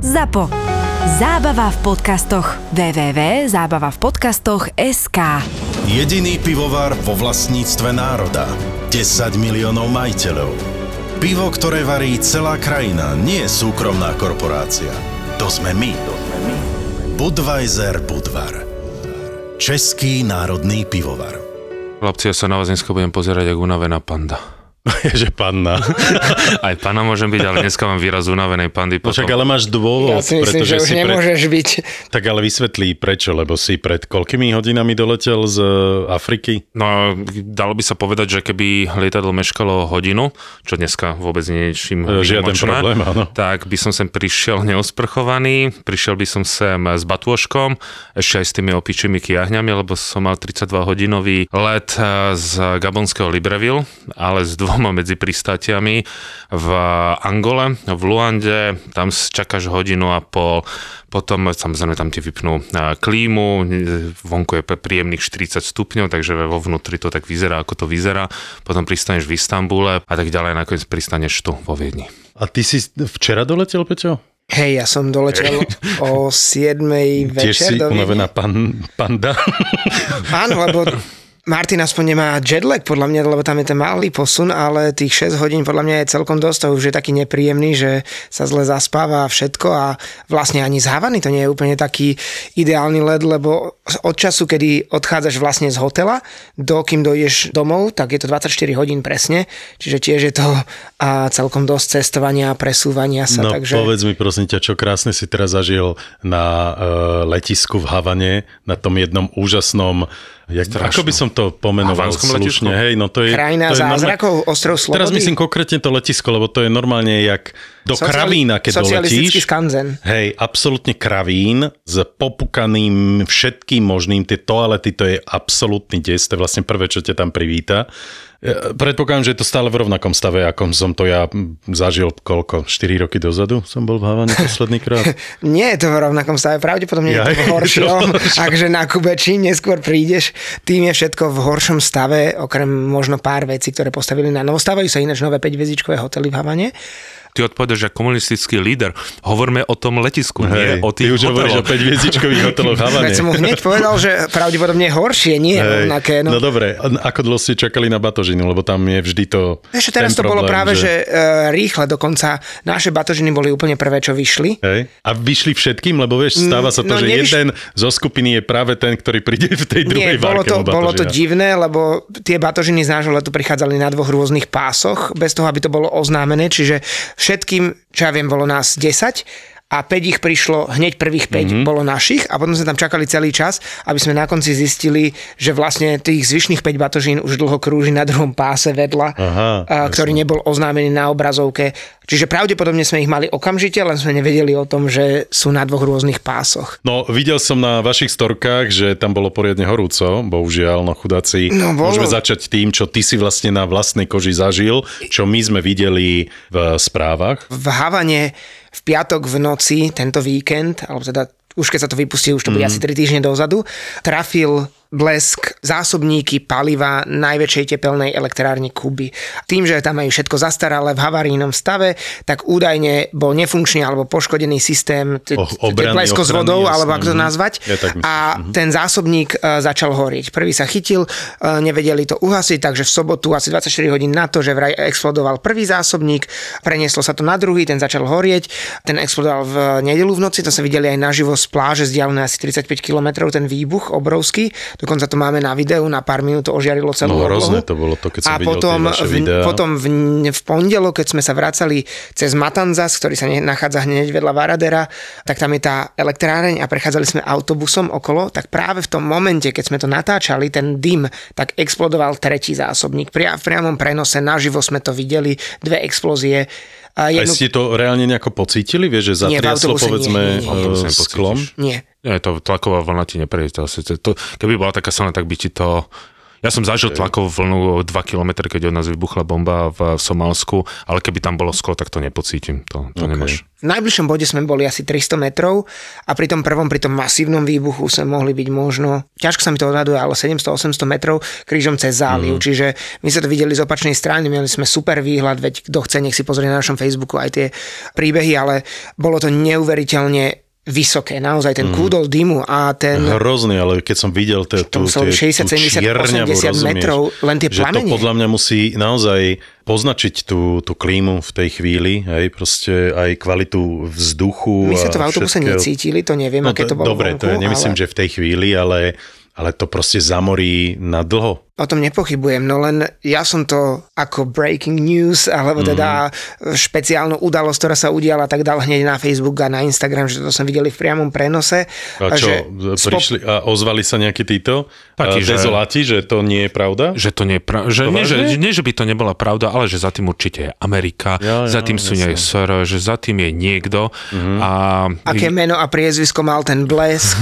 ZAPO. Zábava v podcastoch. www.zábavavpodcastoch.sk Jediný pivovar vo vlastníctve národa. 10 miliónov majiteľov. Pivo, ktoré varí celá krajina, nie je súkromná korporácia. To sme my. Budweiser Budvar. Český národný pivovar. Chlapci, ja sa na vás dneska budem pozerať ako unavená panda. že panna. Aj pana môžem byť, ale dneska mám výraz unavenej pandy. No však ale máš dôvod, Ja si myslím, pretože že už si nemôžeš byť. Tak ale vysvetlí prečo, lebo si pred koľkými hodinami doletel z e, Afriky? No, dalo by sa povedať, že keby lietadlo meškalo hodinu, čo dneska vôbec nie je čím E, žiaden výnimočné, problém, áno. tak by som sem prišiel neosprchovaný, prišiel by som sem s batôžkom, ešte aj s tými opičími kiahňami, lebo som mal 32-hodinový let eh, z gabonského Libreville, ale s dvoma medzi pristátiami v Angole, v Luande, tam čakáš hodinu a pol, potom samozrejme tam ti vypnú eh, klímu, vonku je príjemných 40 stupňov, takže vo vnútri to tak vyzerá, ako to vyzerá. Potom pristaneš v Istambule a tak ďalej, nakoniec pristaneš tu vo Viedni. A ty si včera doletel, Peťo? Hej, ja som doletel o 7 Tiež večer si do Viedne. unavená pan, panda? Áno, lebo Martin aspoň nemá jetlag, podľa mňa, lebo tam je ten malý posun, ale tých 6 hodín podľa mňa je celkom dosť, to už je taký nepríjemný, že sa zle zaspáva a všetko a vlastne ani z Havany to nie je úplne taký ideálny let, lebo od času, kedy odchádzaš vlastne z hotela, do kým dojdeš domov, tak je to 24 hodín presne, čiže tiež je to a celkom dosť cestovania a presúvania sa, No takže... povedz mi prosím ťa, čo krásne si teraz zažil na uh, letisku v Havane, na tom jednom úžasnom Jak, Strašno. ako by som to pomenoval slušne? Hej, no to je, Krajina to je zázrakov, ostrov Slobody? Teraz myslím konkrétne to letisko, lebo to je normálne jak do Sociali- kravína, keď socialistický doletíš. skanzen. Hej, absolútne kravín s popukaným všetkým možným. Tie toalety, to je absolútny des, to je vlastne prvé, čo ťa tam privíta. E, Predpokladám, že je to stále v rovnakom stave, ako som to ja zažil koľko? 4 roky dozadu som bol v Havane posledný krát. Nie je to v rovnakom stave, pravdepodobne je to v horšom. Takže na Kube, čím neskôr prídeš, tým je všetko v horšom stave, okrem možno pár vecí, ktoré postavili na novo. Stavajú sa ináč nové 5-hviezdičkové hotely v Havane. Ty odpovedaš ako komunistický líder. Hovorme o tom letisku, nie Hej, o ty tých už hovoríš o hoteloch. 5 hviezdičkových hoteloch Havane. Som mu hneď povedal, že pravdepodobne horšie, nie je Hej, rovnaké. no. No. dobre, a ako dlho ste čakali na batožinu, lebo tam je vždy to Vieš, teraz to bolo práve, že, že rýchle, dokonca naše batožiny boli úplne prvé, čo vyšli. Hej. A vyšli všetkým, lebo vieš, stáva sa to, no že nevyš- jeden zo skupiny je práve ten, ktorý príde v tej druhej Nie, bolo to, bolo to divné, lebo tie batožiny z nášho letu prichádzali na dvoch rôznych pásoch, bez toho, aby to bolo oznámené, čiže všetkým, čo ja viem, bolo nás 10 a 5 ich prišlo, hneď prvých 5 Mhm. mm-hmm. bolo našich a potom sme tam čakali celý čas, aby sme na konci zistili, že vlastne tých zvyšných 5 batožín už dlho krúži na druhom páse vedľa, Aha, a, ktorý nebol oznámený na obrazovke. Čiže pravdepodobne sme ich mali okamžite, len sme nevedeli o tom, že sú na dvoch rôznych pásoch. No, videl som na vašich storkách, že tam bolo poriadne horúco, bohužiaľ, no chudáci. No, bolo. Môžeme začať tým, čo ty si vlastne na vlastnej koži zažil, čo my sme videli v správach. v Havane v piatok v noci, tento víkend, alebo teda už keď sa to vypustí, už to bude Mhm. asi 3 týždne dozadu, trafil blesk zásobníky paliva najväčšej tepelnej elektrárne Kuby. Tým, že tam majú všetko zastaralé v havarínom stave, tak údajne bol nefunkčný alebo poškodený systém t- O- t- obrany, teplesko s vodou, alebo ako to mhm. nazvať. A mhm. ten zásobník e, začal horieť. Prvý sa chytil, e, nevedeli to uhasiť, takže v sobotu asi 24 hodín na to, že vraj explodoval prvý zásobník, prenieslo sa to na druhý, ten začal horieť, ten explodoval v nedelu v noci, to sa videli aj naživo z pláže, vzdialené asi 35 km, ten výbuch obrovský, dokonca to máme na videu, na pár minút to ožiarilo celú No, hrozné to bolo to, keď som a videl potom, tie v, videá. potom v, v pondelok, keď sme sa vracali cez Matanzas, ktorý sa nachádza hneď vedľa Varadera, tak tam je tá elektráreň a prechádzali sme autobusom okolo, tak práve v tom momente, keď sme to natáčali, ten dym, tak explodoval tretí zásobník. Pria, v priamom prenose, naživo sme to videli, dve explózie. A jednu... ste to reálne nejako pocítili? Vieš, že Nie, zatriaslo nie, povedzme nie, nie. nepocítiš. sklom? Nie. Nie, to tlaková vlna ti neprejde. To, keby bola taká silná, tak by ti to Ja som zažil tlakovú vlnu 2 km, keď od nás vybuchla bomba v, v Somálsku, ale keby tam bolo sklo, tak to nepocítim. To, to okay. nemáš. V najbližšom bode sme boli asi 300 metrov a pri tom prvom, pri tom masívnom výbuchu sme mohli byť možno, ťažko sa mi to odhaduje, ale 700-800 metrov krížom cez záliv. Mm. Čiže my sa to videli z opačnej strany, mali sme super výhľad, veď kto chce, nech si pozrie na našom Facebooku aj tie príbehy, ale bolo to neuveriteľne vysoké, naozaj ten mm. kúdol dymu a ten... Hrozný, ale keď som videl te, tú, 60, 70, 80 metrov, len tie že plamene. to podľa mňa musí naozaj poznačiť tú, tú klímu v tej chvíli, hej, proste aj kvalitu vzduchu. My sa to v autobuse všetkého. necítili, to neviem, no, aké to bolo Dobre, vonku, to ja nemyslím, ale... že v tej chvíli, ale, ale to proste zamorí na dlho. O tom nepochybujem, no len ja som to ako breaking news, alebo teda mm. špeciálnu udalosť, ktorá sa udiala, tak dal hneď na Facebook a na Instagram, že to som videli v priamom prenose. A čo, že prišli a ozvali sa nejakí títo Taký, dezoláti, že, že to nie je pravda? Že to nie je pravda. Že, nie, že, nie, že by to nebola pravda, ale že za tým určite je Amerika, ja, ja, za tým sú nie SR, že za tým je niekto. Mm-hmm. A... Aké meno a priezvisko mal ten blesk,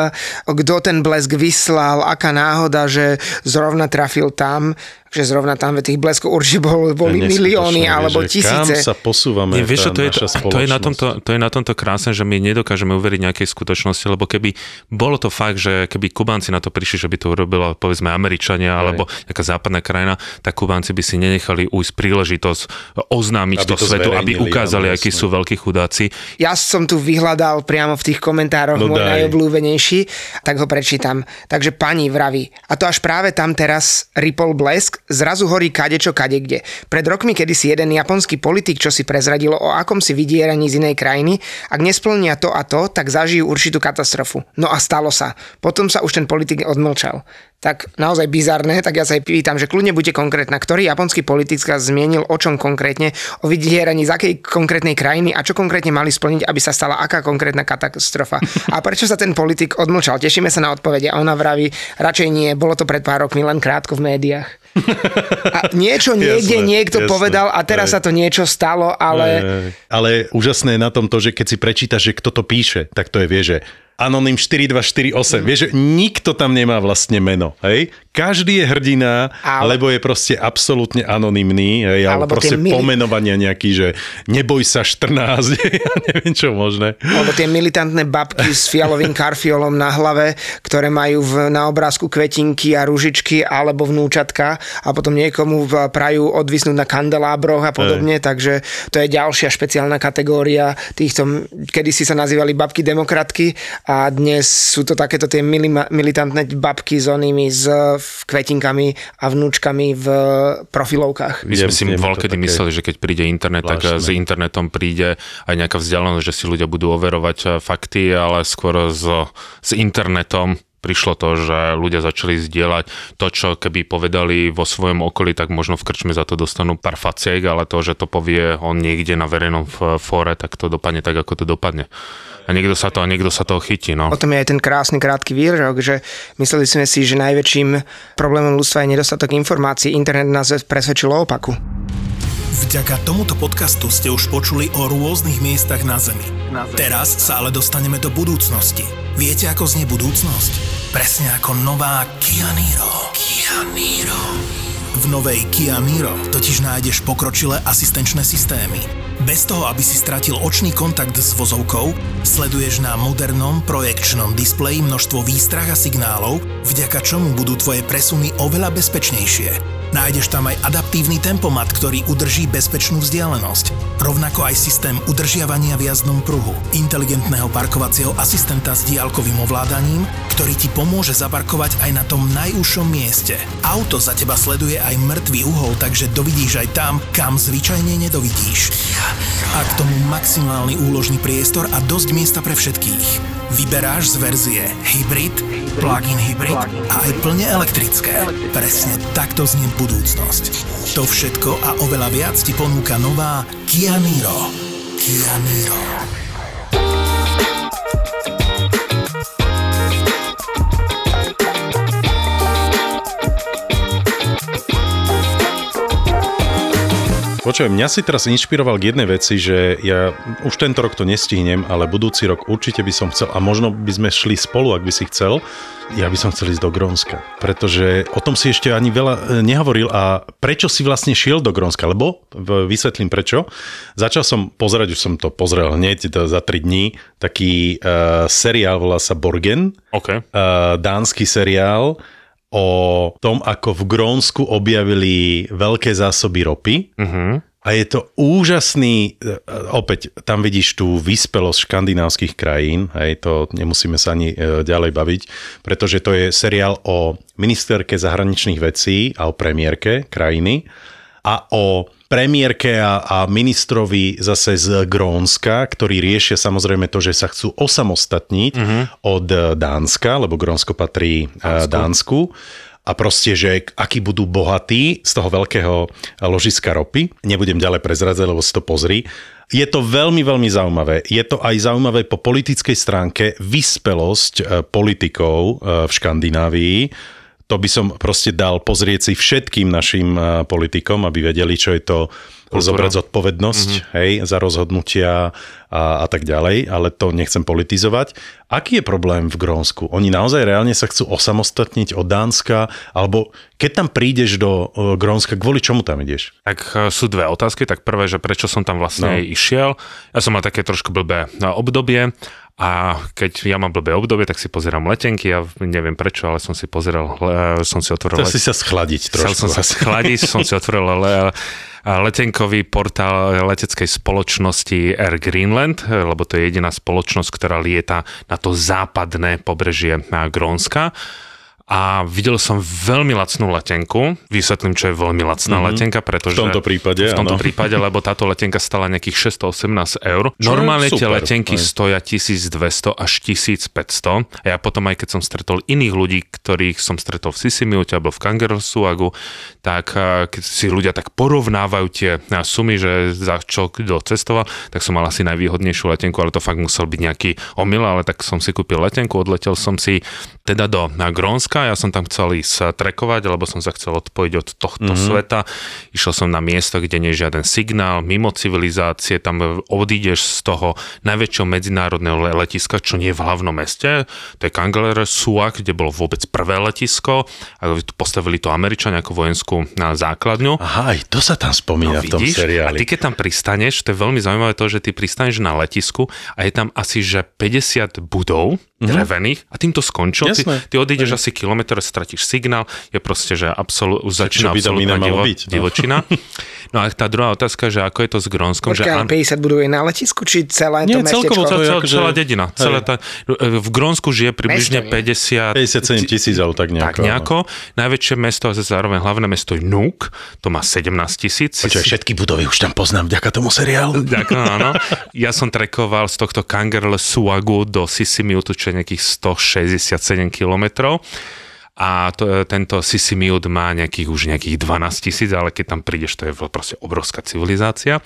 kto ten blesk vyslal, aká náhoda, že zrovna trafil tam, že zrovna tam tých bleskov určite bol, boli to milióny alebo že tisíce. Kam sa posúvame? Nie, vieš, to, je, to, je na tomto, to je na tomto krásne, že my nedokážeme uveriť nejakej skutočnosti, lebo keby bolo to fakt, že keby Kubánci na to prišli, že by to urobilo povedzme Američania Aj. alebo nejaká západná krajina, tak Kubánci by si nenechali ujsť príležitosť oznámiť aby to, to svetu, aby ukázali, akí sú veľkí chudáci. Ja som tu vyhľadal priamo v tých komentároch no môj daj. najobľúbenejší, tak ho prečítam. Takže pani vraví, a to až práve tam teraz Ripple Blesk, zrazu horí kadečo kadekde. Pred rokmi kedysi jeden japonský politik, čo si prezradilo o akom si vydieraní z inej krajiny, ak nesplnia to a to, tak zažijú určitú katastrofu. No a stalo sa. Potom sa už ten politik odmlčal. Tak naozaj bizarné, tak ja sa aj pýtam, že kľudne buďte konkrétna. Ktorý japonský politik sa zmienil o čom konkrétne, o vydieraní z akej konkrétnej krajiny a čo konkrétne mali splniť, aby sa stala aká konkrétna katastrofa. A prečo sa ten politik odmlčal? Tešíme sa na odpovede. A ona vraví, radšej nie, bolo to pred pár rokmi len krátko v médiách. A niečo niekde jasné, niekto jasné, povedal a teraz aj. sa to niečo stalo, ale... Aj, ale úžasné je na tom to, že keď si prečítaš, že kto to píše, tak to je, vie, že Anonym 4248. Mm. Vieš, že nikto tam nemá vlastne meno, hej? Každý je hrdina, ale... lebo je proste absolútne anonymný, hej? Alebo proste mili... pomenovania nejaký, že neboj sa 14, ja neviem čo možné. Alebo tie militantné babky s fialovým karfiolom na hlave, ktoré majú v, na obrázku kvetinky a ružičky alebo vnúčatka a potom niekomu prajú odvisnúť na kandelábroch a podobne, Ej. takže to je ďalšia špeciálna kategória týchto, kedy si sa nazývali babky demokratky a dnes sú to takéto tie militantné babky s onými s kvetinkami a vnúčkami v profilovkách. My sme si voľkedy mysleli, že keď príde internet, tak s internetom príde aj nejaká vzdialenosť, že si ľudia budú overovať eh, fakty, ale skôr s, s internetom prišlo to, že ľudia začali zdieľať to, čo keby povedali vo svojom okolí, tak možno v krčme za to dostanú pár faciek, ale to, že to povie on niekde na verejnom fóre, tak to dopadne tak, ako to dopadne a niekto sa to, a niekto sa toho chytí. No. O tom je aj ten krásny krátky výrok, že mysleli sme si, že najväčším problémom ľudstva je nedostatok informácií. Internet nás presvedčil o opaku. Vďaka tomuto podcastu ste už počuli o rôznych miestach na Zemi. Teraz sa ale dostaneme do budúcnosti. Viete, ako znie budúcnosť? Presne ako nová Kia Niro. Kia Niro. V novej Kia Niro totiž nájdeš pokročilé asistenčné systémy. Bez toho, aby si stratil očný kontakt s vozovkou, sleduješ na modernom projekčnom displeji množstvo výstrach a signálov, vďaka čomu budú tvoje presuny oveľa bezpečnejšie. Nájdeš tam aj adaptívny tempomat, ktorý udrží bezpečnú vzdialenosť. Rovnako aj systém udržiavania v jazdnom pruhu, inteligentného parkovacieho asistenta s diálkovým ovládaním, ktorý ti pomôže zaparkovať aj na tom najúžšom mieste. Auto za teba sleduje aj mŕtvý uhol, takže dovidíš aj tam, kam zvyčajne nedovidíš. A k tomu maximálny úložný priestor a dosť miesta pre všetkých. Vyberáš z verzie hybrid, plug-in hybrid a aj plne elektrické. Presne takto znie budúcnosť. To všetko a oveľa viac ti ponúka nová Kia Niro. Kia Niro. Počujem, mňa si teraz inšpiroval k jednej veci, že ja už tento rok to nestihnem, ale budúci rok určite by som chcel, a možno by sme šli spolu, ak by si chcel, ja by som chcel ísť do Grónska, pretože o tom si ešte ani veľa e, nehovoril a prečo si vlastne šiel do Grónska, lebo vysvetlím prečo. Začal som pozerať, už som to pozrel hneď za 3 dní, taký uh, seriál volá sa Borgen, OK. uh, dánsky seriál o tom, ako v Grónsku objavili veľké zásoby ropy. Uh-huh. A je to úžasný, e, opäť tam vidíš tú vyspelosť škandinávskych krajín, hej, to nemusíme sa ani e, ďalej baviť, pretože to je seriál o ministerke zahraničných vecí a o premiérke krajiny a o premiérke a, a ministrovi zase z Grónska, ktorí riešia samozrejme to, že sa chcú osamostatniť uh-huh. od Dánska, lebo Grónsko patrí Dánsku. Dánsku a proste, že akí budú bohatí z toho veľkého ložiska ropy. Nebudem ďalej prezradzať, lebo si to pozri. Je to veľmi, veľmi zaujímavé. Je to aj zaujímavé po politickej stránke vyspelosť politikov v Škandinávii. To by som proste dal pozrieť si všetkým našim e, politikom, aby vedeli, čo je to Kultúra. zobrať zodpovednosť mm-hmm. hej, za rozhodnutia a, a tak ďalej, ale to nechcem politizovať. Aký je problém v Grónsku? Oni naozaj reálne sa chcú osamostatniť od Dánska, alebo keď tam prídeš do uh, Grónska, kvôli čomu tam ideš? Tak uh, sú dve otázky. Tak prvé, že prečo som tam vlastne no. išiel. Ja som mal také trošku blbé obdobie a keď ja mám blbé obdobie, tak si pozerám letenky, ja neviem prečo, ale som si pozeral, som si otvoril... Chcel si sa schladiť trošku. Chcel som sa schladiť, som si otvoril le, letenkový portál leteckej spoločnosti Air Greenland, lebo to je jediná spoločnosť, ktorá lieta na to západné pobrežie Grónska a videl som veľmi lacnú letenku. Vysvetlím, čo je veľmi lacná mm-hmm. letenka, pretože... V tomto prípade, V tomto áno. prípade, lebo táto letenka stala nejakých 618 eur. Čo Normálne tie letenky aj. stoja 1200 až 1500. A ja potom, aj keď som stretol iných ľudí, ktorých som stretol v Sisimiute alebo v Kangersuagu, tak keď si ľudia tak porovnávajú tie sumy, že za čo kto cestoval, tak som mal asi najvýhodnejšiu letenku, ale to fakt musel byť nejaký omyl, ale tak som si kúpil letenku, odletel som si teda do Grónska. Ja som tam chcel ísť trekovať, lebo som sa chcel odpojiť od tohto mm-hmm. sveta. Išiel som na miesto, kde nie je žiaden signál, mimo civilizácie, tam odídeš z toho najväčšieho medzinárodného letiska, čo nie je v hlavnom meste. To je Kangalere Suak, kde bolo vôbec prvé letisko. A postavili to Američania ako vojenskú na základňu. Aha, aj to sa tam spomína no, v tom vidíš? seriáli. A ty keď tam pristaneš, to je veľmi zaujímavé to, že ty pristaneš na letisku a je tam asi že 50 budov, mm-hmm. drevených a tým to Ty, ty odídeš asi kilometr, stratíš signál, je proste, že absol, už začína absolútna divo, byť, no. divočina. No a tá druhá otázka, že ako je to s Grónskom? Počkaj, že an... 50 budú je na letisku, či celé Nie, to celkovo, mestečko? Cel, cel, celá dedina. Celé tá, v Grónsku žije približne mesto, 50... 57 tisíc, alebo tak nejako. Tak nejako. Najväčšie mesto a zároveň hlavné mesto je Nuuk, to má 17 tisíc. Počkaj, všetky budovy už tam poznám vďaka tomu seriálu. Ďakujem, áno. Ja som trekoval z tohto Kangerle Suagu do Sisimiutu, čo je nejakých 167 kilometrov a to, tento Sisimiut má nejakých už nejakých 12 tisíc, ale keď tam prídeš, to je proste obrovská civilizácia.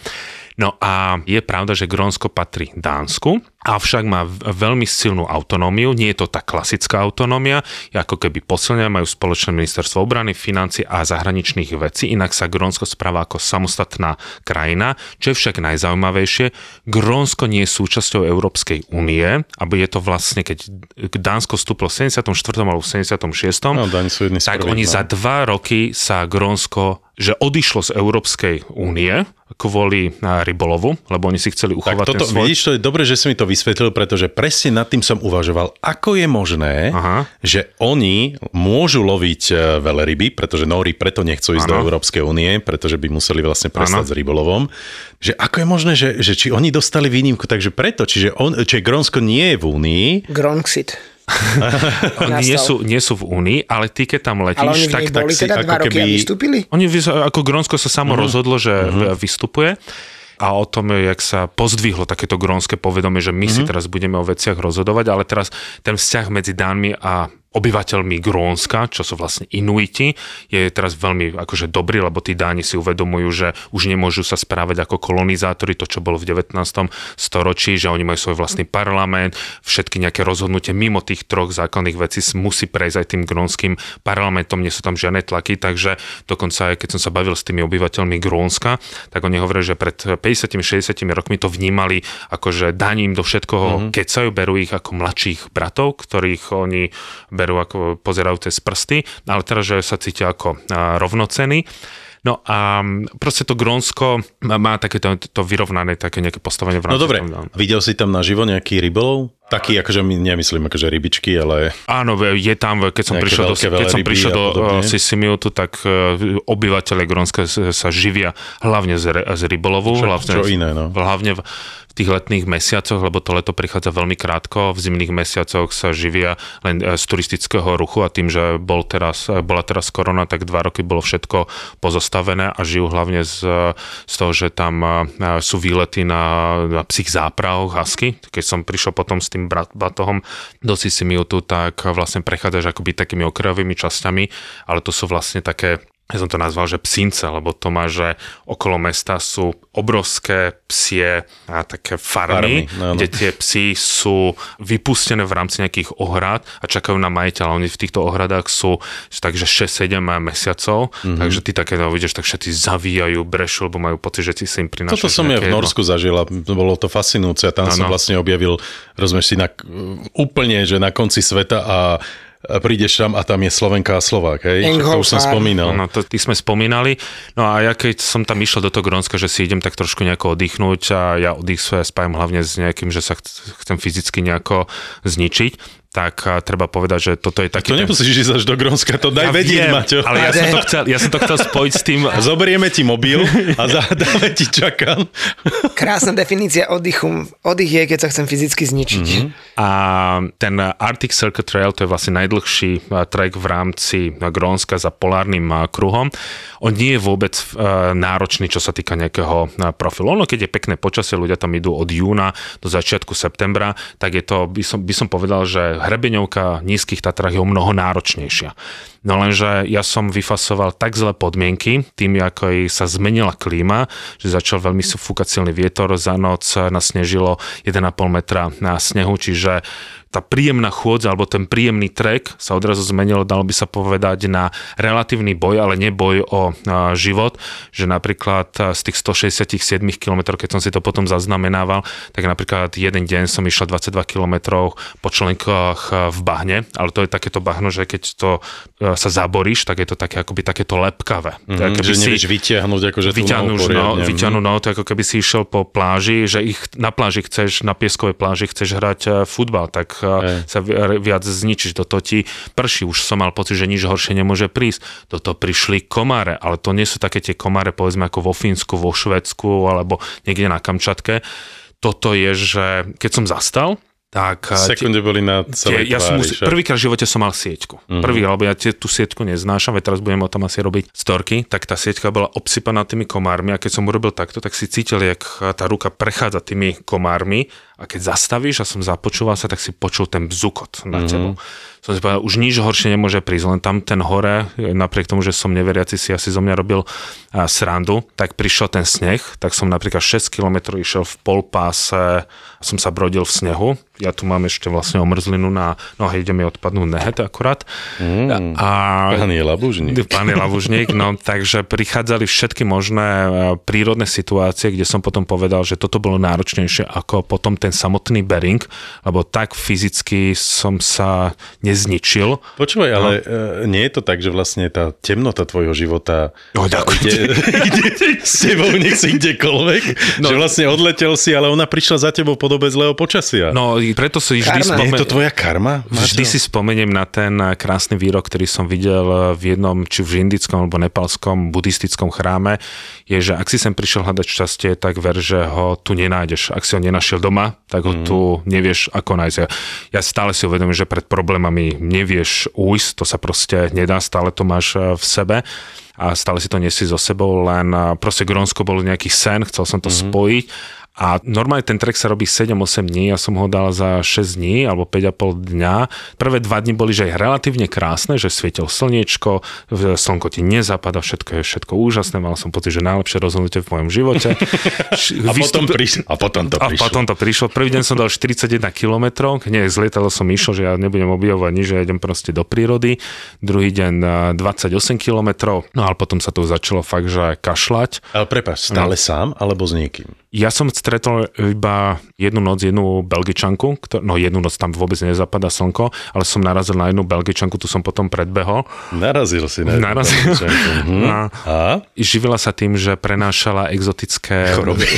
No a je pravda, že Grónsko patrí Dánsku, avšak má veľmi silnú autonómiu, nie je to tá klasická autonómia, ako keby posilnia, majú spoločné ministerstvo obrany, financie a zahraničných vecí, inak sa Grónsko správa ako samostatná krajina, čo je však najzaujímavejšie, Grónsko nie je súčasťou Európskej únie, aby je to vlastne, keď Dánsko vstúpilo v 74. alebo v 76. No, tak oni no. za dva roky sa Grónsko že odišlo z Európskej únie kvôli rybolovu, lebo oni si chceli uchovať tak toto, ten svoj... Vidíš, to je dobre, že si mi to vysvetlil, pretože presne nad tým som uvažoval, ako je možné, Aha. že oni môžu loviť e, veľryby, pretože Nóri preto nechcú ísť ano. do Európskej únie, pretože by museli vlastne prestať ano. s rybolovom. Že ako je možné, že, že či oni dostali výnimku, takže preto, čiže, on, čiže Grónsko nie je v únii. Gronxit. Oni nie sú, nie sú v Únii, ale ty keď tam letíš, ale oni tak, tak si teda roky keby... vystúpili? Oni, ako Grónsko sa samo uh-huh. rozhodlo, že uh-huh. vystupuje a o tom, jak sa pozdvihlo takéto grónske povedomie, že my uh-huh. si teraz budeme o veciach rozhodovať, ale teraz ten vzťah medzi Dánmi a obyvateľmi Grónska, čo sú vlastne Inuiti, je teraz veľmi akože dobrý, lebo tí Dáni si uvedomujú, že už nemôžu sa správať ako kolonizátori, to čo bolo v 19. storočí, že oni majú svoj vlastný parlament, všetky nejaké rozhodnutie mimo tých troch základných vecí musí prejsť aj tým grónskym parlamentom, nie sú tam žiadne tlaky, takže dokonca aj keď som sa bavil s tými obyvateľmi Grónska, tak oni hovoria, že pred 50-60 rokmi to vnímali ako, že daním do všetkoho mm-hmm. kecajú, berú ich ako mladších bratov, ktorých oni berú ako pozerajú cez prsty, ale teraz, že sa cítia ako rovnocení. No a proste to Grónsko má takéto to vyrovnané také nejaké postavenie v rámci. No dobre, videl si tam naživo nejaký rybolov? Taký, akože my nemyslím akože rybičky, ale... Áno, je tam, keď som prišiel do, keď som prišiel do Sisimiutu, tak e, obyvateľe Grónska sa živia hlavne z, z rybolovu. Čo, hlavne, čo iné, no. Hlavne v, v tých letných mesiacoch, lebo to leto prichádza veľmi krátko, v zimných mesiacoch sa živia len e, z turistického ruchu a tým, že bol teraz, e, bola teraz korona, tak dva roky bolo všetko pozostavené a žijú hlavne z, z toho, že tam e, sú výlety na, na psích zápravoch, hasky. Keď som prišiel potom s tým batohom do Sisimiutu, tak vlastne prechádzaš akoby takými okrajovými časťami, ale to sú vlastne také ja som to nazval, že psince, lebo to má, že okolo mesta sú obrovské psie a také farmy, farmy no, no. kde tie psy sú vypustené v rámci nejakých ohrad a čakajú na majiteľa. Oni v týchto ohradách sú takže 6-7 mesiacov, mm-hmm. takže ty také no, vidíš, tak všetci zavíjajú, brešú, lebo majú pocit, že ti si im prinášajú. Toto som ja v Norsku zažil a bolo to fascinujúce a tam no, som vlastne objavil, rozumieš si, na, úplne, že na konci sveta a prídeš tam a tam je Slovenka a Slovák, hej? To už som spomínal. No, to ty sme spomínali. No a ja keď som tam išiel do toho Grónska, že si idem tak trošku nejako oddychnúť a ja oddych svoje spájam hlavne s nejakým, že sa chcem fyzicky nejako zničiť, tak treba povedať, že toto je taký... To ten... nemusíš ísť až do Grónska, to daj ja vedieť, Maťo. Ale ja som, to chcel, ja som to chcel spojiť s tým... Zoberieme ti mobil a zadáme ti čakám. Krásna definícia oddychu. Oddych je, keď sa chcem fyzicky zničiť. Mm-hmm. A ten Arctic Circuit Trail, to je vlastne najdlhší trek v rámci Grónska za polárnym kruhom. On nie je vôbec náročný, čo sa týka nejakého profilu. Ono, keď je pekné počasie, ľudia tam idú od júna do začiatku septembra, tak je to, by som, by som povedal, že hrebeňovka v nízkych Tatrách je o mnoho náročnejšia. No lenže ja som vyfasoval tak zlé podmienky, tým ako sa zmenila klíma, že začal veľmi fúkať silný vietor, za noc nasnežilo 1,5 metra na snehu, čiže tá príjemná chôdza alebo ten príjemný trek sa odrazu zmenilo, dalo by sa povedať, na relatívny boj, ale neboj o život, že napríklad z tých 167 km, keď som si to potom zaznamenával, tak napríklad jeden deň som išiel 22 km po členkách v bahne, ale to je takéto bahno, že keď to sa zaboríš, tak je to také akoby takéto lepkavé. Mm, že si nevieš vytiahnuť akože vyťahnuť, no, vyťahnuť no, to ako keby si išiel po pláži, že ich na pláži chceš, na pieskovej pláži chceš hrať e, futbal, tak e, sa viac zničíš. Do toho ti prší, už som mal pocit, že nič horšie nemôže prísť. Do toho prišli komáre, ale to nie sú také tie komáre, povedzme ako vo Fínsku, vo Švedsku alebo niekde na Kamčatke. Toto je, že keď som zastal, tak... Sekunde boli na celej tie, ja som musí, Prvýkrát v živote som mal sieťku. Uh-huh. Prvý, lebo ja tie, tú sieťku neznášam, veď teraz budem o tom asi robiť storky, tak tá sieťka bola obsypaná tými komármi a keď som urobil takto, tak si cítil, jak tá ruka prechádza tými komármi a keď zastavíš a som započúval sa, tak si počul ten bzukot na uh-huh. tebou som si povedal, už nič horšie nemôže prísť, len tam ten hore, napriek tomu, že som neveriaci si asi zo mňa robil srandu, tak prišiel ten sneh, tak som napríklad 6 km išiel v polpáse, som sa brodil v snehu, ja tu mám ešte vlastne omrzlinu na nohe, ide mi odpadnúť nehet akurát. Mm, a, pán je labužník. Pán je labužník, no takže prichádzali všetky možné prírodné situácie, kde som potom povedal, že toto bolo náročnejšie ako potom ten samotný Bering, lebo tak fyzicky som sa nezničil. Počúvaj, ale no. nie je to tak, že vlastne tá temnota tvojho života no, ide, ide s tebou, nech si kdekoľvek, no. že vlastne odletel si, ale ona prišla za tebou po dobe zlého počasia. No, preto si vždy spomeniem... Je to tvoja karma? Vždy si spomeniem na ten krásny výrok, ktorý som videl v jednom, či v indickom alebo nepalskom buddhistickom chráme, je, že ak si sem prišiel hľadať šťastie, tak ver, že ho tu nenájdeš. Ak si ho nenašiel doma, tak ho mm. tu nevieš ako nájsť. Ja stále si uvedomím, že pred problémami problémami nevieš ujsť, to sa proste nedá, stále to máš eh, v sebe a stále si to nesi so sebou, len eh, proste Grónsko bol nejaký sen, chcel som to mm-hmm. spojiť A normálne ten trek sa robí 7-8 dní, ja som ho dal za 6 dní alebo 5,5 dňa. Prvé dva dni boli že aj relatívne krásne, že svietil slniečko, slnko ti nezapada, všetko je všetko úžasné, mal som pocit, že najlepšie rozhodnutie v mojom živote. A potom, prišlo, a potom to a prišlo. potom to prišlo. Prvý deň som dal 41 km, nie, z lietadla som išiel, že ja nebudem objavovať nič, že ja idem proste do prírody. Druhý deň a, 28 km, no ale potom sa to začalo fakt, že kašľať. Ale prepáč, stále sám alebo s niekým? Ja som stretol iba jednu noc, jednu belgičanku, ktor- no jednu noc tam vôbec nezapadá slnko, ale som narazil na jednu belgičanku, tu som potom predbehol. Narazil si na jednu Narazil. Mhm. A A? živila sa tým, že prenášala exotické Choroby.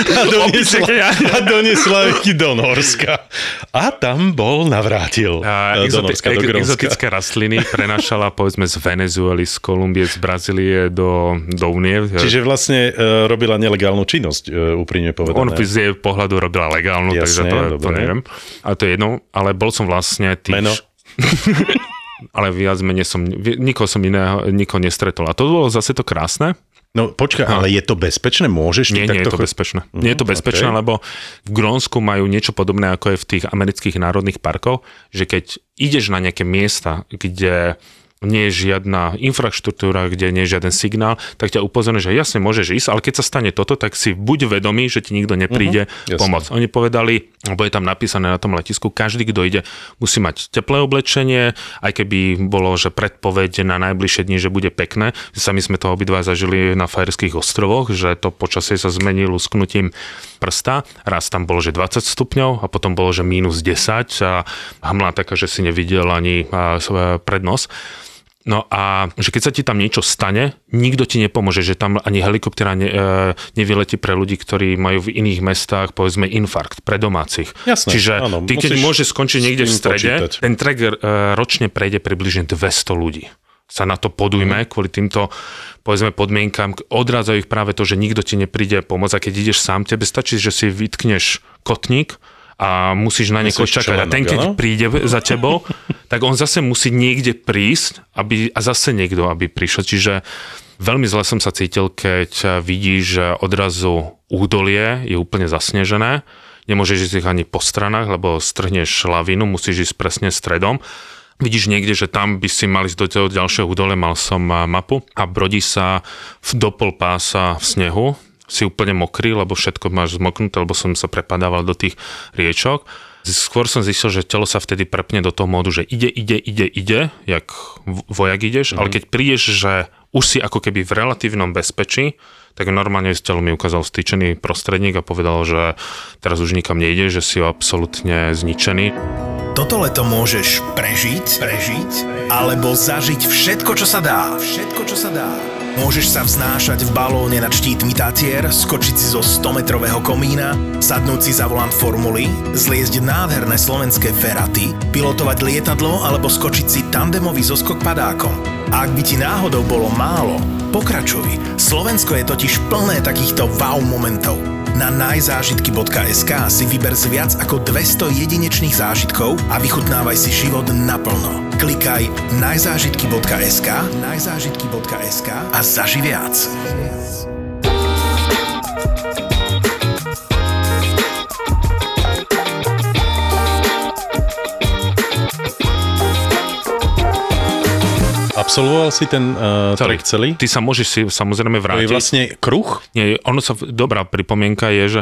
A doniesla, a doniesla ich do Norska. A tam bol, navrátil A e, do exoti- Norska, do Grónska. exotické rastliny prenašala povedzme z Venezuely, z Kolumbie, z Brazílie do, do Unie. Čiže vlastne e, robila nelegálnu činnosť, e, úprimne On povedané. z jej pohľadu robila legálnu, Jasne, takže to, to neviem. Ale to je jedno, ale bol som vlastne tých... Meno? ale viac menej som, nikoho som iného, nikoho nestretol. A to bolo zase to krásne. No počkaj, ale je to bezpečné? Môžeš Nie, nie je to chod- bezpečné. Nie je to bezpečné, okej. lebo v Grónsku majú niečo podobné, ako je v tých amerických národných parkoch, že keď ideš na nejaké miesta, kde nie je žiadna infraštruktúra, kde nie je žiaden signál, tak ťa upozorňujú, že jasne môžeš ísť, ale keď sa stane toto, tak si buď vedomý, že ti nikto nepríde Mhm, jasne. pomôcť. Oni povedali, lebo je tam napísané na tom letisku, každý, kto ide, musí mať teplé oblečenie, aj keby bolo, že predpoveď na najbližšie dni, že bude pekné. Sami sme to obidva zažili na Fajerských ostrovoch, že to počasie sa zmení lusknutím prsta. Raz tam bolo, že 20 stupňov a potom bolo, že minus 10 a hmla taká, že si nevidel ani prednos. No a že keď sa ti tam niečo stane, nikto ti nepomôže, že tam ani helikoptera ne, e, nevyletí pre ľudí, ktorí majú v iných mestách, povedzme, infarkt pre domácich. Jasné, Čiže áno, ty, keď môžeš skončiť niekde v strede, počítať. ten trek e, ročne prejde približne 200 ľudí sa na to podujme kvôli týmto povedzme podmienkam, odrádzajú ich práve to, že nikto ti nepríde pomôcť a keď ideš sám, tebe stačí, že si vytkneš kotník a musíš na niekoho čakať. A ten, keď príde za tebou, tak on zase musí niekde prísť aby, a zase niekto, aby prišiel. Čiže veľmi zle som sa cítil, keď vidíš, že odrazu údolie je úplne zasnežené, nemôžeš ísť ani po stranách, lebo strhneš lavinu, musíš ísť presne stredom. Vidíš niekde, že tam by si mal ísť do toho ďalšieho údole, mal som mapu a brodí sa v dopol pása v snehu, si úplne mokrý, lebo všetko máš zmoknuté, lebo som sa prepadával do tých riečok. Skôr som zistil, že telo sa vtedy prepne do toho módu, že ide, ide, ide, ide, jak vojak ideš, ale keď prídeš, že už si ako keby v relatívnom bezpečí, tak normálne z telo mi ukázal stýčený prostredník a povedal, že teraz už nikam nejde, že si absolútne zničený. Toto leto môžeš prežiť, prežiť, alebo zažiť všetko, čo sa dá. Všetko, čo sa dá. Môžeš sa vznášať v balóne nad štítmi Tatier, skočiť si zo 100-metrového komína, sadnúť si za volant formuly, zliezť nádherné slovenské feraty, pilotovať lietadlo alebo skočiť si tandemový zoskok padákom. A ak by ti náhodou bolo málo, pokračuj. Slovensko je totiž plné takýchto wow momentov. Na najzážitky.sk si vyber z viac ako 200 jedinečných zážitkov a vychutnávaj si život naplno. Klikaj najzážitky.sk najzážitky.sk a zaži viac. Absolvoval si ten uh, trek celý? Ty sa môžeš si samozrejme To je vrátiť. vlastne kruh? Nie, ono sa, dobrá pripomienka je, že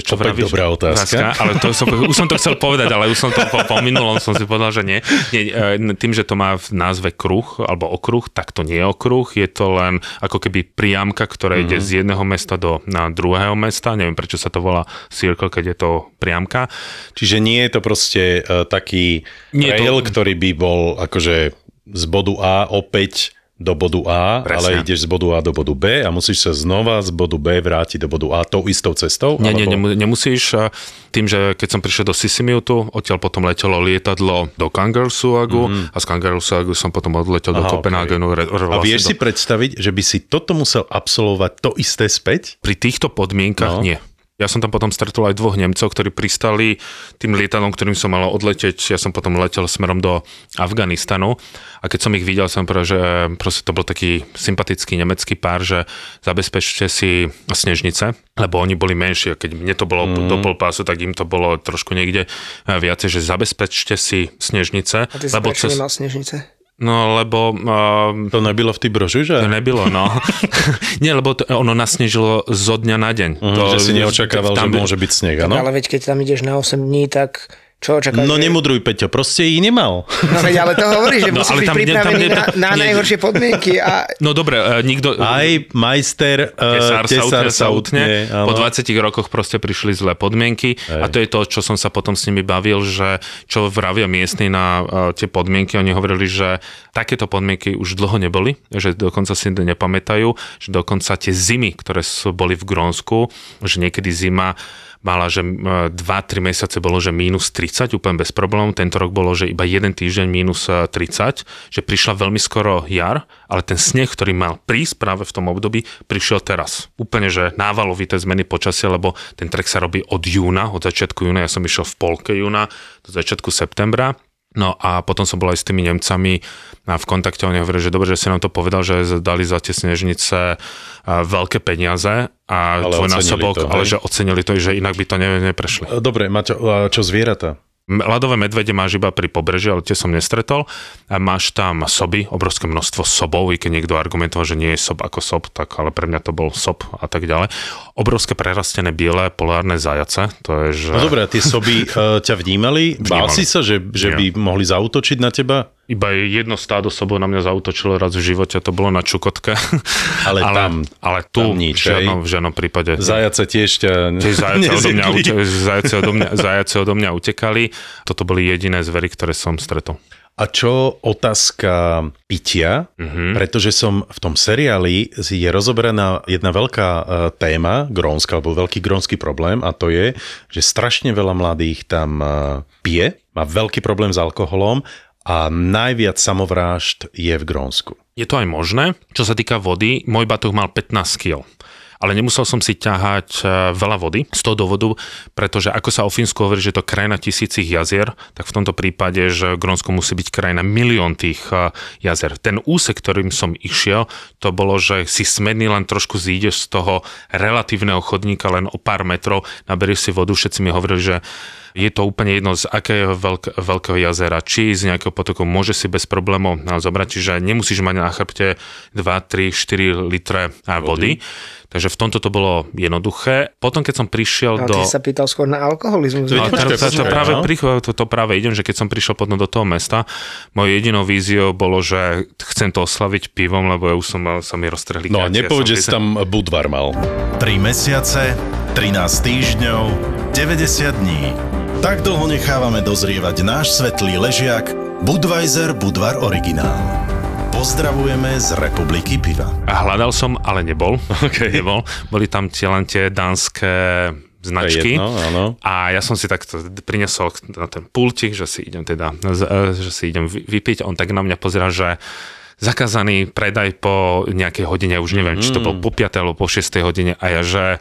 čo Opäť vravíš, dobrá otázka. ale to som, už som to chcel povedať, ale už som to po, po minulom som si povedal, že nie. nie. e, Tým, že to má v názve kruh alebo okruh, tak to nie je okruh, je to len ako keby priamka, ktorá ide Mhm. z jedného mesta do na druhého mesta. Neviem, prečo sa to volá circle, keď je to priamka. Čiže nie je to proste uh, taký Nie je to- trail, ktorý by bol akože z bodu A opäť do bodu A, Presne. ale ideš z bodu A do bodu B a musíš sa znova z bodu B vrátiť do bodu A tou istou cestou? Nie, nie, alebo... nemu- nemusíš. Tým, že keď som prišiel do Sisimiutu, odtiaľ potom letelo lietadlo do Kangarsuagu mm-hmm. a z Kangarsuagu som potom odletel do. Aha, Kopenhagenu. re- re- A vlastne vieš do- si predstaviť, že by si toto musel absolvovať to isté späť? Pri týchto podmienkach No. nie. Ja som tam potom stretol aj dvoch Nemcov, ktorí pristali tým lietadlom, ktorým som mal odleteť. Ja som potom letel smerom do Afganistanu a keď som ich videl, som povedal, že proste to bol taký sympatický nemecký pár, že zabezpečte si snežnice, lebo oni boli menšie. Keď mne to bolo mm. do polpásu, tak im to bolo trošku niekde viacej, že zabezpečte si snežnice. A ty lebo cez... nemal snežnice? No, lebo... Uh, to nebylo v tej brožuře? To nebylo, no. Nie, lebo to, ono nasnežilo zo dňa na deň. Mm, to, že si neočakával, tam, že môže byť sneh, áno? Ale veď keď tam ideš na 8 dní, tak čo očakávaš? No nemudruj, Peťo, proste ich nemal. No veď, ale to hovorí, že no, musíš byť pripravený tam, tam, na, na najhoršie podmienky. A... No dobre, uh, nikto... Aj majster uh, tesár sa utne. Po 20 rokoch proste prišli zlé podmienky Aj. a to je to, čo som sa potom s nimi bavil, že čo vravia miestni na uh, tie podmienky, oni hovorili, že takéto podmienky už dlho neboli, že dokonca si nepamätajú, že dokonca tie zimy, ktoré sú, boli v Grónsku, že niekedy zima mala, že 2-3 mesiace bolo, že mínus 30, úplne bez problémov. Tento rok bolo, že iba jeden týždeň mínus 30, že prišla veľmi skoro jar, ale ten sneh, ktorý mal prísť práve v tom období, prišiel teraz. Úplne, že návalovité zmeny počasia, lebo ten trek sa robí od júna, od začiatku júna, ja som išiel v polke júna do začiatku septembra No a potom som bol aj s tými Nemcami v kontakte, oni hovorili, že dobre, že si nám to povedal, že dali za tie snežnice veľké peniaze a dvojnásobok, ale že ocenili to, že inak by to ne, neprešli. Dobre, Maťo, čo zvieratá? Ľadové medvede máš iba pri pobreží, ale tie som nestretol. A máš tam soby, obrovské množstvo sobov, i keď niekto argumentoval, že nie je sob ako sob, tak ale pre mňa to bol sob a tak ďalej. Obrovské prerastené biele polárne zajace, to je, že... No dobré, tie soby uh, ťa vnímali? vnímali? Bál si sa, že, že by mohli zautočiť na teba? Iba jedno stádo sobou na mňa zautočilo raz v živote, to bolo na Čukotke. Ale, ale tam, ale tu tam nič, v, žiadnom, v žiadnom prípade. Zajace tiež ťa zajace odo, mňa, zajace, odo mňa, zajace odo mňa utekali. Toto boli jediné zvery, ktoré som stretol. A čo otázka pitia, mm-hmm. pretože som v tom seriáli je rozoberaná jedna veľká uh, téma grónska, alebo veľký grónsky problém a to je, že strašne veľa mladých tam uh, pije, má veľký problém s alkoholom a najviac samovrážd je v Grónsku. Je to aj možné. Čo sa týka vody, môj batoh mal 15 kg ale nemusel som si ťahať e, veľa vody z toho dôvodu, pretože ako sa o Fínsku hovorí, že to krajina tisícich jazier, tak v tomto prípade, že Grónsko musí byť krajina milión tých e, jazer. Ten úsek, ktorým som išiel, to bolo, že si smedný len trošku zídeš z toho relatívneho chodníka len o pár metrov, naberieš si vodu, všetci mi hovorili, že je to úplne jedno z akého veľk, veľkého jazera, či z nejakého potoku, môže si bez problémov zobrať, čiže nemusíš mať na chrbte 2, 3, 4 litre vody. Takže v tomto to bolo jednoduché. Potom, keď som prišiel no, do... Ty sa pýtal skôr na alkoholizmus. No, to, to, to, práve, no. to, to práve idem, že keď som prišiel potom do toho mesta, mojou jedinou víziou bolo, že chcem to oslaviť pivom, lebo ja už som sa mi roztrhli No a nepovedz, že si tam Budvar mal. 3 mesiace, 13 týždňov, 90 dní. Tak dlho nechávame dozrievať náš svetlý ležiak Budweiser Budvar Originál. Pozdravujeme z Republiky Piva. A hľadal som, ale nebol. Okay. nebol. Boli tam tie len tie dánske značky. Jedno, áno. A ja som si takto prinesol na ten pultik, že si idem teda, že si idem vypiť. On tak na mňa pozera, že zakázaný predaj po nejakej hodine, už neviem, mm. či to bol po 5. alebo po 6. hodine a ja, že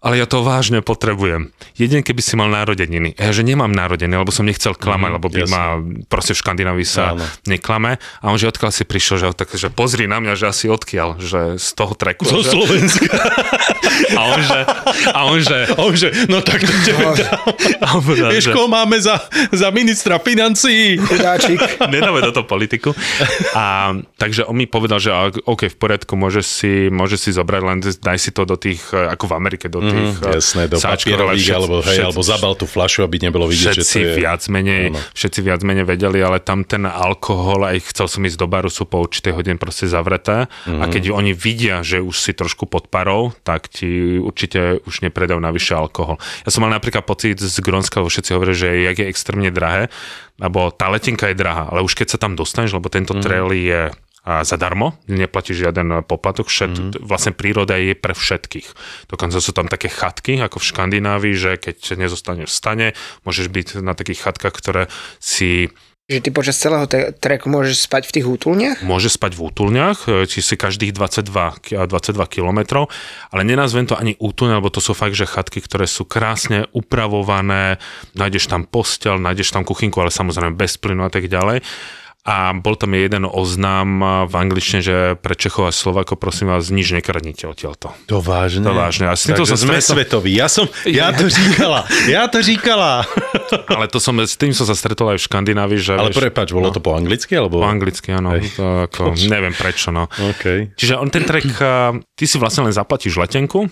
ale ja to vážne potrebujem. Jeden, keby si mal narodeniny. Ja, že nemám narodeniny, lebo som nechcel klamať, mm, lebo by jasne. ma proste v Škandinávii sa Áno. neklame. A on, že odkiaľ si prišiel, že, tak, že pozri na mňa, že asi odkiaľ, že z toho treku. Zo že... Slovenska. a on, že, a on, že, a on, že no tak to tebe no, Vieš, že... koho máme za, za ministra financií? Chudáčik. Nedáme toto politiku. A, takže on mi povedal, že OK, v poriadku, môže si, môže si zobrať, len daj si to do tých, ako v Amerike, do tých mm, jasné, do papierových, všet, alebo, hej, alebo zabal tú flašu, aby nebolo vidieť, všetci že to je... viac menej, no. všetci viac menej vedeli, ale tam ten alkohol, aj chcel som ísť do baru, sú po určitej hodine proste zavreté mm. a mhm. keď oni vidia, že už si trošku pod parou, tak ti určite už nepredajú navyše alkohol. Ja som mal napríklad pocit z Grónska, všetci hovoria, že jak je extrémne drahé, lebo tá letenka je drahá, ale už keď sa tam dostaneš, lebo tento mm. trail je zadarmo, neplatíš žiaden poplatok, všet, mm-hmm. vlastne príroda je pre všetkých. Dokonca sú tam také chatky, ako v Škandinávii, že keď nezostaneš v stane, môžeš byť na takých chatkách, ktoré si Že ty počas celého treku môžeš spať v tých útulniach? Môže spať v útulniach, či si každých 22, ki- 22 kilometrov, ale nenazvem to ani útulne, lebo to sú fakt, že chatky, ktoré sú krásne upravované, nájdeš tam postel, nájdeš tam kuchynku, ale samozrejme bez plynu a tak ďalej. A bol tam jeden oznám v angličtine, že pre Čechov a Slovako, prosím vás, nič nekradnite odtiaľto. To vážne? To vážne. A s týmto som sme stretol- svetoví. Ja som, ja to říkala, ja to říkala. Ale to som, s tým som sa stretol aj v Škandinávii, že... Ale vieš, prepač, bolo to po anglicky? Alebo... po anglicky, áno. To ako, neviem prečo, no. OK. Čiže on ten trek, a, ty si vlastne len zaplatíš letenku,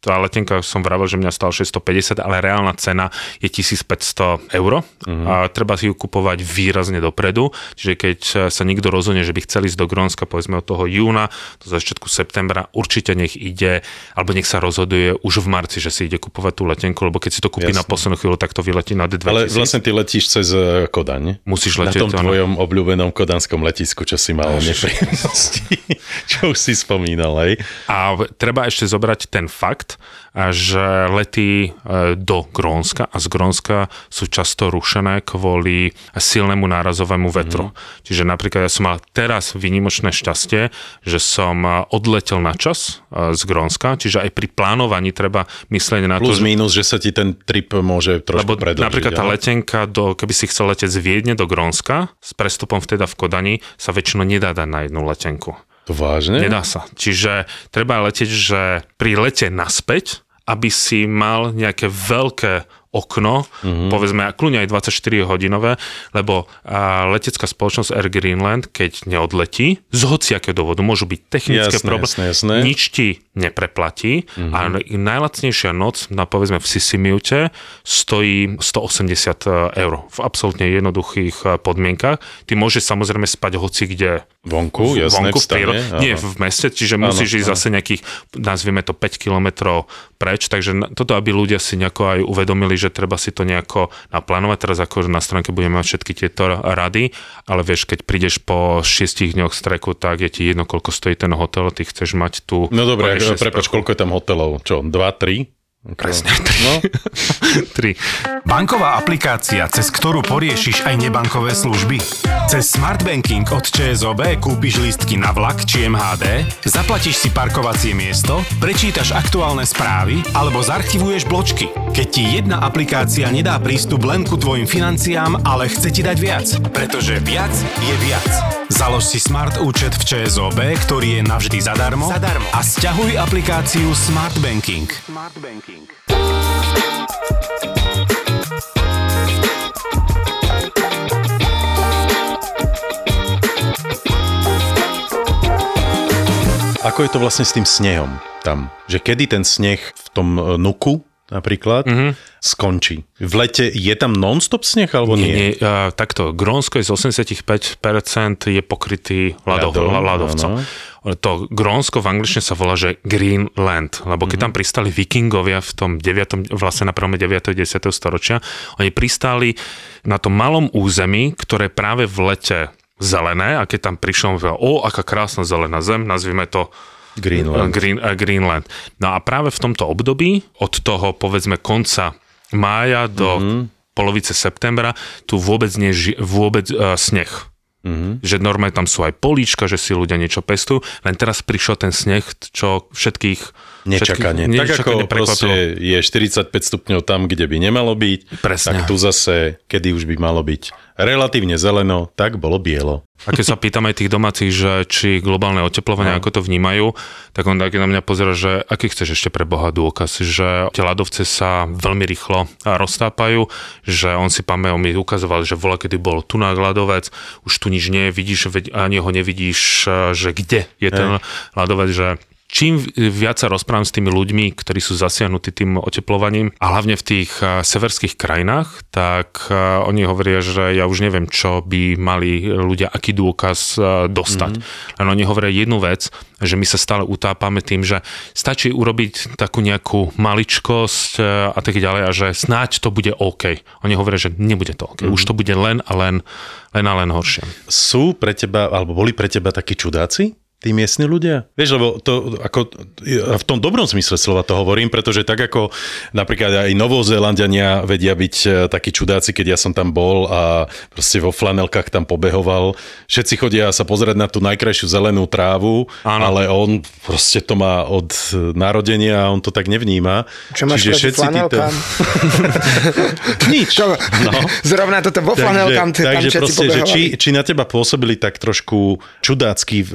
tá letenka som vravel, že mňa stala 650, ale reálna cena je 1500 eur Mhm. a treba si ju kupovať výrazne dopredu, čiže keď sa niekto rozhodne, že by chcel ísť do Grónska, povedzme od toho júna do začiatku septembra, určite nech ide, alebo nech sa rozhoduje už v marci, že si ide kupovať tú letenku, lebo keď si to kúpi Jasné. na poslednú chvíľu, tak to vyletí na D2000. Ale vlastne ty letíš cez eh, Kodaň. Musíš Na letieť, tom áno. tvojom obľúbenom kodanskom letisku, čo si mal nepríjemnosti, čo už si spomínal, hej. A treba ešte zobrať ten fakt, že lety e, do Grónska a z Grónska sú často rušené kvôli silnému nárazovému vetru. Mm. Čiže napríklad ja som mal teraz výnimočné šťastie, že som e, odletel na čas e, z Grónska, čiže aj pri plánovaní treba myslieť na Plus to, že minus, že sa ti ten trip môže trošku lebo predlžiť. napríklad tá letenka, do, keby si chcel letieť z Viedne do Grónska, s prestupom vteda v Kodani, sa väčšinou nedá dať na jednu letenku. Vážne? Nedá sa. Čiže treba letieť, že pri lete naspäť, aby si mal nejaké veľké okno, mm-hmm. povedzme kľudne aj 24 hodinové, lebo a, letecká spoločnosť Air Greenland, keď neodletí, z hociakého dôvodu, môžu byť technické Jasné, problémy, jasné, jasné. nič ti nepreplatí mm-hmm. a najlacnejšia noc na povedzme v Sisimiute stojí 180 eur v absolútne jednoduchých e, podmienkach. Ty môžeš samozrejme spať hoci kde Vonku, jasné, vonku v stane, prírode- áno. nie v meste, čiže musíš ísť zase nejakých, nazvieme to 5 kilometrov preč, takže toto, aby ľudia si nejako aj uvedomili, že treba si to nejako naplánovať. Teraz ako na stránke budeme mať všetky tieto rady, ale vieš, keď prídeš po 6 dňoch streku, tak je ti jedno, koľko stojí ten hotel, ty chceš mať tu... No dobre, prepač, koľko je tam hotelov? Čo, dva, tri? Presne, No, tri. Banková aplikácia, cez ktorú poriešiš aj nebankové služby. Cez Smart Banking od ČSOB kúpiš lístky na vlak či MHD, zaplatíš si parkovacie miesto, prečítaš aktuálne správy alebo zarchivuješ bločky. Keď ti jedna aplikácia nedá prístup len ku tvojim financiám, ale chce ti dať viac. Pretože viac je viac. Založ si Smart účet v ČSOB, ktorý je navždy zadarmo, zadarmo. a stiahuj aplikáciu Smart Banking. Smart Banking. ako je to vlastne s tým snehom tam? Že kedy ten sneh v tom e, nuku napríklad mm-hmm. skončí? V lete je tam non-stop sneh alebo nie? Nie, nie uh, takto, Grónsko je z 85% je pokrytý ľadov, Ľadom, ľadov, ľadovcom. To Grónsko v angličtine sa volá, že Greenland, lebo keď tam pristali vikingovia v tom 9, vlastne na prvom 9. 10. storočia, oni pristáli na tom malom území, ktoré práve v lete zelené a keď tam povedal, o, aká krásna zelená zem, nazvime to Greenland. Green, Greenland. No a práve v tomto období, od toho povedzme konca mája do mm-hmm. polovice septembra, tu vôbec nie je vôbec uh, sneh. Mm-hmm. Že normálne tam sú aj políčka, že si ľudia niečo pestujú, len teraz prišiel ten sneh, čo všetkých... Nečakanie. všetkých, tak ako proste je 45 stupňov tam, kde by nemalo byť, Presne. tak tu zase, kedy už by malo byť relatívne zeleno, tak bolo bielo. A keď sa pýtam aj tých domácich, že či globálne oteplovanie, no. ako to vnímajú, tak on taký na mňa pozera, že aký chceš ešte pre Boha dôkaz, že tie ľadovce sa veľmi rýchlo roztápajú, že on si pamätá, on mi ukazoval, že vola, kedy bol tu na ľadovec, už tu nič nie vidíš, ani ho nevidíš, že kde je ten ľadovec, že čím viac sa rozprávam s tými ľuďmi, ktorí sú zasiahnutí tým oteplovaním a hlavne v tých severských krajinách, tak oni hovoria, že ja už neviem, čo by mali ľudia, aký dôkaz dostať. Mm-hmm. Len oni hovoria jednu vec, že my sa stále utápame tým, že stačí urobiť takú nejakú maličkosť a tak ďalej a že snáď to bude OK. Oni hovoria, že nebude to OK. Mm-hmm. Už to bude len a len, len a len horšie. Sú pre teba, alebo boli pre teba takí čudáci? Tí miestni ľudia? Vieš, lebo to ako, v tom dobrom zmysle slova to hovorím, pretože tak ako napríklad aj Novozélandiania vedia byť e, takí čudáci, keď ja som tam bol a proste vo flanelkách tam pobehoval. Všetci chodia sa pozrieť na tú najkrajšiu zelenú trávu, Áno. ale on proste to má od narodenia a on to tak nevníma. Čo máš proti flanelkám? Nič. Čo? No. Zrovna toto vo flanelkám, takže, tam takže všetci proste, že či, či na teba pôsobili tak trošku čudácky e,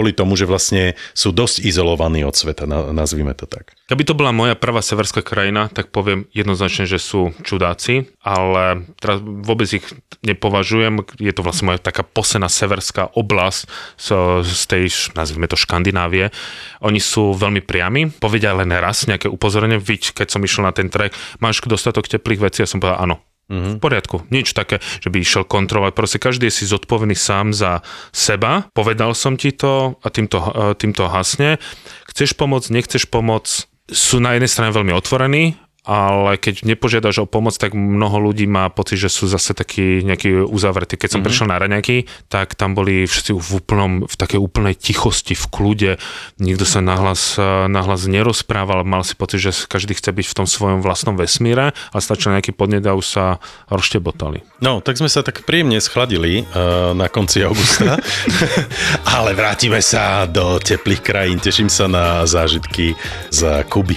kvôli tomu, že vlastne sú dosť izolovaní od sveta, na- nazvime to tak. Keby to bola moja prvá severská krajina, tak poviem jednoznačne, že sú čudáci, ale teraz vôbec ich nepovažujem. Je to vlastne moja taká posená severská oblasť z, z tej, nazvime to Škandinávie. Oni sú veľmi priami, povedia len raz nejaké upozorenie, keď som išiel na ten trek, máš dostatok teplých vecí, ja som povedal áno. V poriadku, nič také, že by išiel kontrolovať. Proste každý je si zodpovedný sám za seba. Povedal som ti to a týmto, eh, týmto hasne. Chceš pomôcť, nechceš pomôcť, sú na jednej strane veľmi otvorení, ale keď nepožiadaš o pomoc, tak mnoho ľudí má pocit, že sú zase takí nejakí uzavretí. Keď som mm-hmm. prišiel na raňaky, tak tam boli všetci v, úplnom, v takej úplnej tichosti, v kľude. Nikto sa nahlas, nahlas nerozprával, mal si pocit, že každý chce byť v tom svojom vlastnom vesmíre a stačil nejaký podnet a už sa roštebotali. No, tak sme sa tak príjemne schladili uh, na konci augusta, ale vrátime sa do teplých krajín. Teším sa na zážitky z Kuby.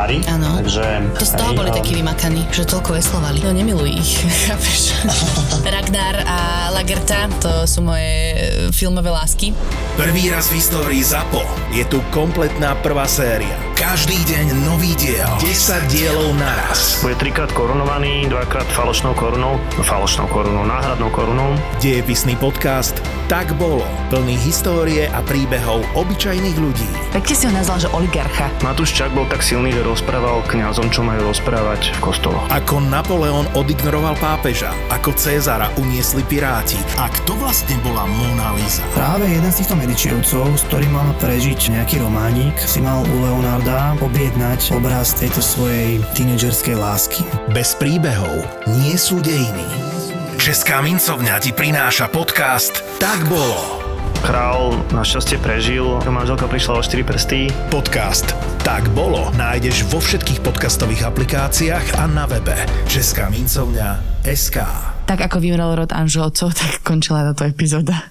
veslári. Áno. Takže... To z toho boli um, takí vymakaní, že toľko veslovali. No nemiluj ich, chápeš? Ragnar a Lagerta, to sú moje e, filmové lásky. Prvý raz v histórii ZAPO je tu kompletná prvá séria. Každý deň nový diel. 10 dielov naraz. Bude trikrát korunovaný, dvakrát falošnou korunou, no falošnou korunou, náhradnou korunou. Dejepisný podcast Tak bolo. Plný histórie a príbehov obyčajných ľudí. Pekne si ho nazval, že oligarcha. Matúš Čak bol tak silný, že rozprával kňazom, čo majú rozprávať v kostoloch. Ako Napoleon odignoroval pápeža, ako Cézara uniesli piráti a kto vlastne bola Mona Lisa. Práve jeden z týchto Medičievcov, s ktorým mal prežiť nejaký románik, si mal u Leonarda objednať obraz tejto svojej tínedžerskej lásky. Bez príbehov nie sú dejiny. Česká mincovňa ti prináša podcast Tak bolo. Král našťastie prežil, manželka prišla o 4 prsty. Podcast Tak bolo nájdeš vo všetkých podcastových aplikáciách a na webe Česká mincovňa SK. Tak ako vymrel rod Anželcov, tak končila táto epizóda.